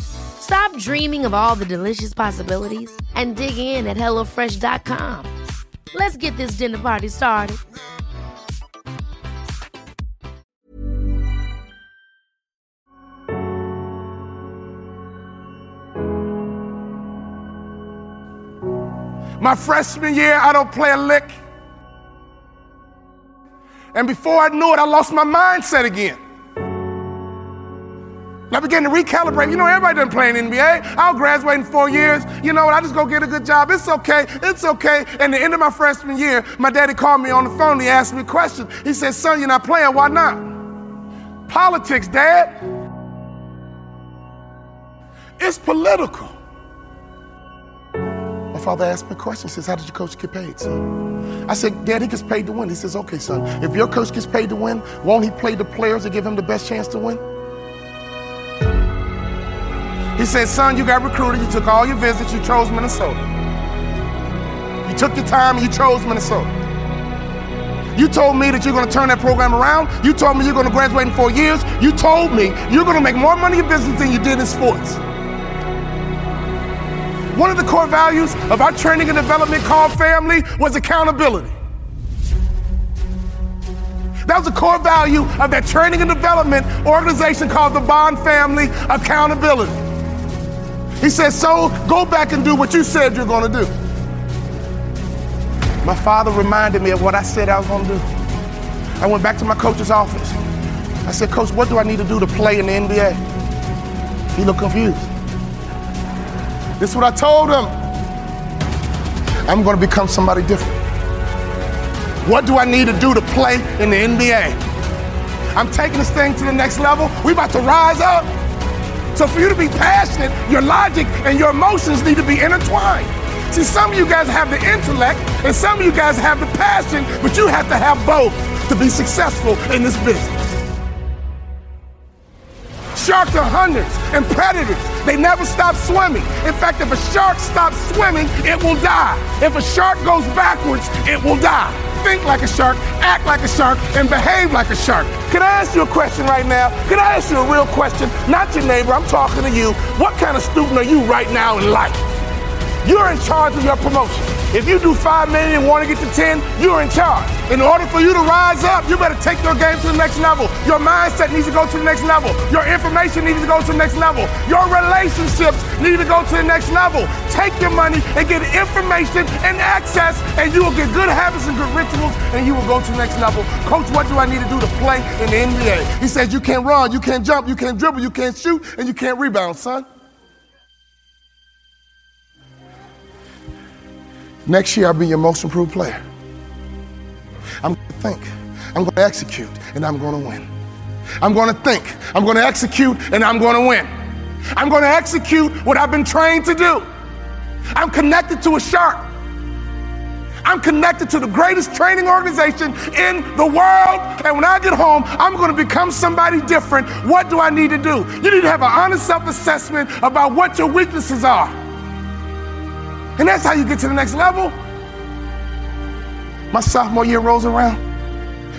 Stop dreaming of all the delicious possibilities and dig in at HelloFresh.com. Let's get this dinner party started. My freshman year, I don't play a lick. And before I knew it, I lost my mindset again. I began to recalibrate. You know, everybody doesn't play in NBA. I'll graduate in four years. You know what? I just go get a good job. It's okay. It's okay. And the end of my freshman year, my daddy called me on the phone. He asked me a question. He said, Son, you're not playing. Why not? Politics, Dad. It's political. My father asked me a question. He says, How did your coach get paid, son? I said, Dad, he gets paid to win. He says, Okay, son, if your coach gets paid to win, won't he play the players to give him the best chance to win? He said, Son, you got recruited. You took all your visits. You chose Minnesota. You took your time and you chose Minnesota. You told me that you're going to turn that program around. You told me you're going to graduate in four years. You told me you're going to make more money in business than you did in sports. One of the core values of our training and development called family was accountability. That was a core value of that training and development organization called the Bond Family Accountability. He said, So go back and do what you said you're going to do. My father reminded me of what I said I was going to do. I went back to my coach's office. I said, Coach, what do I need to do to play in the NBA? He looked confused. This is what I told him. I'm going to become somebody different. What do I need to do to play in the NBA? I'm taking this thing to the next level. We about to rise up. So for you to be passionate, your logic and your emotions need to be intertwined. See, some of you guys have the intellect and some of you guys have the passion, but you have to have both to be successful in this business. Sharks are hunters and predators. They never stop swimming. In fact, if a shark stops swimming, it will die. If a shark goes backwards, it will die. Think like a shark, act like a shark, and behave like a shark. Can I ask you a question right now? Can I ask you a real question? Not your neighbor, I'm talking to you. What kind of student are you right now in life? You're in charge of your promotion. If you do five million and want to get to 10, you're in charge. In order for you to rise up, you better take your game to the next level. Your mindset needs to go to the next level. Your information needs to go to the next level. Your relationships need to go to the next level. Take your money and get information and access, and you will get good habits and good rituals, and you will go to the next level. Coach, what do I need to do to play in the NBA? He says, You can't run, you can't jump, you can't dribble, you can't shoot, and you can't rebound, son. Next year, I'll be your most improved player. I'm going to think, I'm going to execute, and I'm going to win. I'm going to think, I'm going to execute, and I'm going to win. I'm going to execute what I've been trained to do. I'm connected to a shark. I'm connected to the greatest training organization in the world. And when I get home, I'm going to become somebody different. What do I need to do? You need to have an honest self assessment about what your weaknesses are. And that's how you get to the next level. My sophomore year rolls around.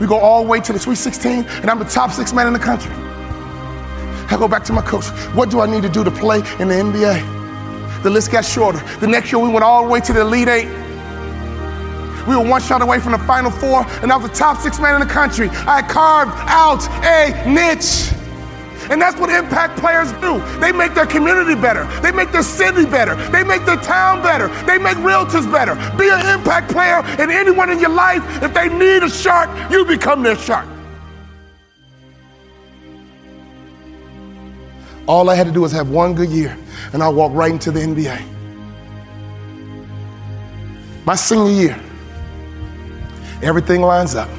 We go all the way to the Sweet 16, and I'm the top six man in the country. I go back to my coach. What do I need to do to play in the NBA? The list got shorter. The next year, we went all the way to the Elite Eight. We were one shot away from the Final Four, and I was the top six man in the country. I carved out a niche. And that's what impact players do. They make their community better. They make their city better. They make their town better. They make realtors better. Be an impact player, and anyone in your life, if they need a shark, you become their shark. All I had to do was have one good year, and I walked right into the NBA. My senior year, everything lines up.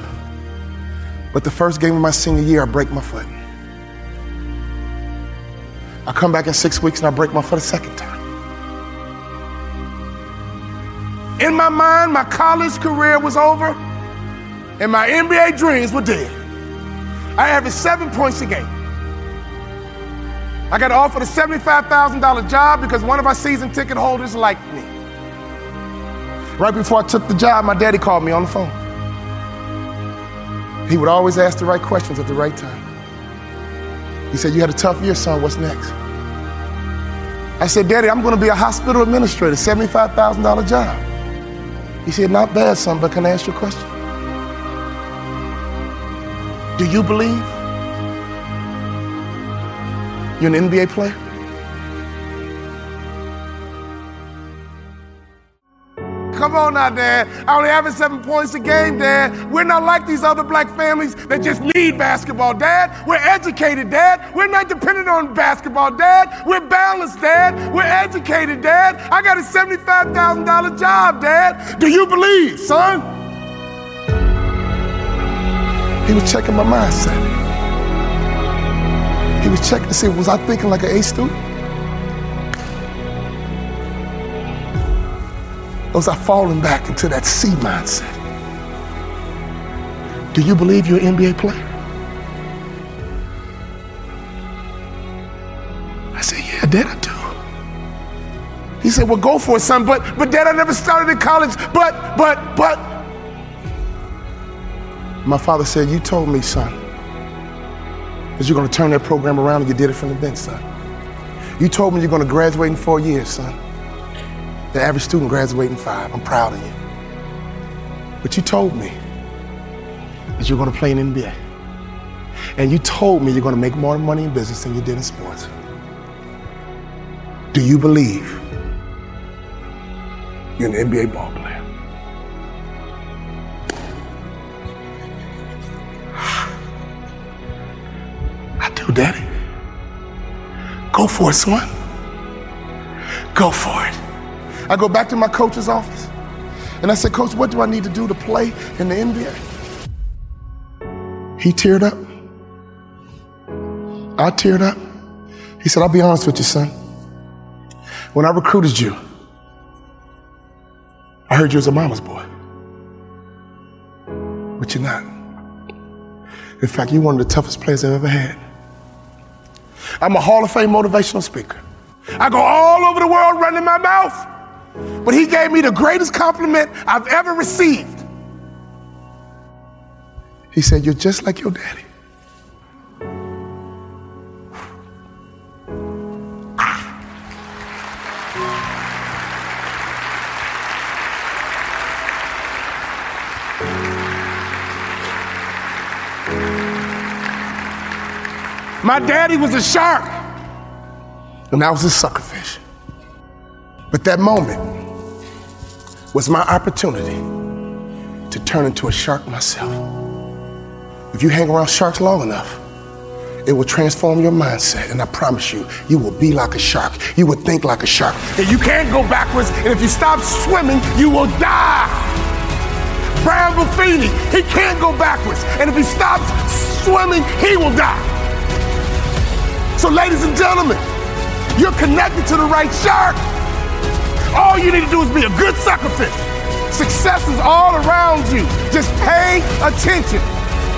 But the first game of my senior year, I break my foot. I come back in six weeks and I break my foot a second time. In my mind, my college career was over and my NBA dreams were dead. I averaged seven points a game. I got offered a $75,000 job because one of our season ticket holders liked me. Right before I took the job, my daddy called me on the phone. He would always ask the right questions at the right time. He said, You had a tough year, son. What's next? I said, Daddy, I'm going to be a hospital administrator, $75,000 job. He said, Not bad, son, but can I ask you a question? Do you believe you're an NBA player? Come on now, Dad. I only having seven points a game, Dad. We're not like these other black families that just need basketball, Dad. We're educated, Dad. We're not dependent on basketball, Dad. We're balanced, Dad. We're educated, Dad. I got a $75,000 job, Dad. Do you believe, son? He was checking my mindset. He was checking to see, was I thinking like an A student? Was I falling back into that C mindset? Do you believe you're an NBA player? I said, Yeah, Dad, I do. He said, Well, go for it, son. But, but Dad, I never started in college. But, but, but. My father said, You told me, son, that you're going to turn that program around and you did it from the bench, son. You told me you're going to graduate in four years, son. The average student graduates in five. I'm proud of you. But you told me that you're going to play in NBA. And you told me you're going to make more money in business than you did in sports. Do you believe you're an NBA ball player? I do, Daddy. Go for it, son. Go for it. I go back to my coach's office and I said, Coach, what do I need to do to play in the NBA? He teared up. I teared up. He said, I'll be honest with you, son. When I recruited you, I heard you was a mama's boy. But you're not. In fact, you're one of the toughest players I've ever had. I'm a Hall of Fame motivational speaker. I go all over the world running my mouth. But he gave me the greatest compliment I've ever received. He said, You're just like your daddy. My daddy was a shark, and I was a suckerfish. But that moment was my opportunity to turn into a shark myself. If you hang around sharks long enough, it will transform your mindset, and I promise you, you will be like a shark. You will think like a shark. And you can't go backwards, and if you stop swimming, you will die. Brian Buffini, he can't go backwards, and if he stops swimming, he will die. So, ladies and gentlemen, you're connected to the right shark. All you need to do is be a good sucker fish. Success is all around you. Just pay attention.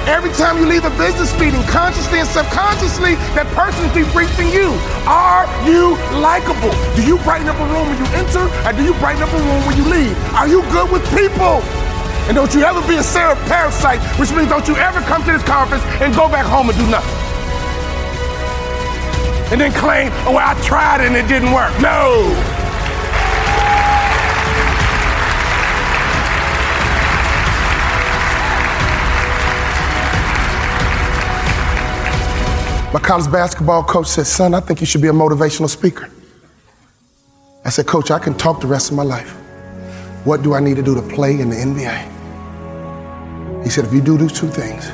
Every time you leave a business meeting, consciously and subconsciously, that person's debriefing you. Are you likable? Do you brighten up a room when you enter, or do you brighten up a room when you leave? Are you good with people? And don't you ever be a Sarah parasite, which means don't you ever come to this conference and go back home and do nothing. And then claim, oh, well, I tried and it didn't work. No. College basketball coach said, Son, I think you should be a motivational speaker. I said, Coach, I can talk the rest of my life. What do I need to do to play in the NBA? He said, If you do these two things,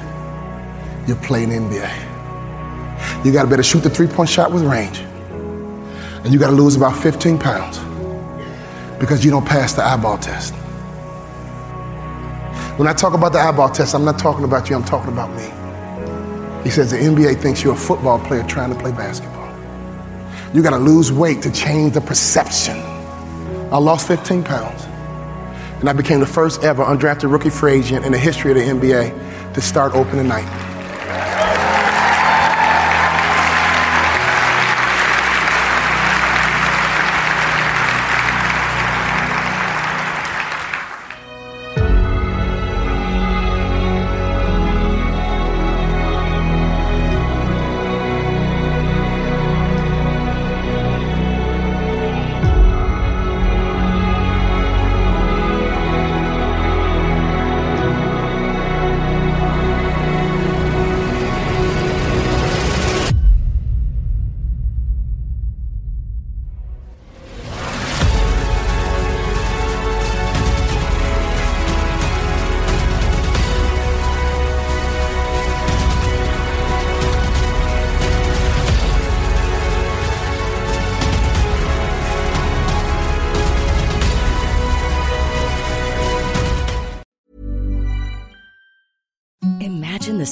you'll play in the NBA. You got to better shoot the three point shot with range. And you got to lose about 15 pounds because you don't pass the eyeball test. When I talk about the eyeball test, I'm not talking about you, I'm talking about me. He says the NBA thinks you're a football player trying to play basketball. You got to lose weight to change the perception. I lost 15 pounds. And I became the first ever undrafted rookie free agent in the history of the NBA to start opening night.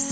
Peace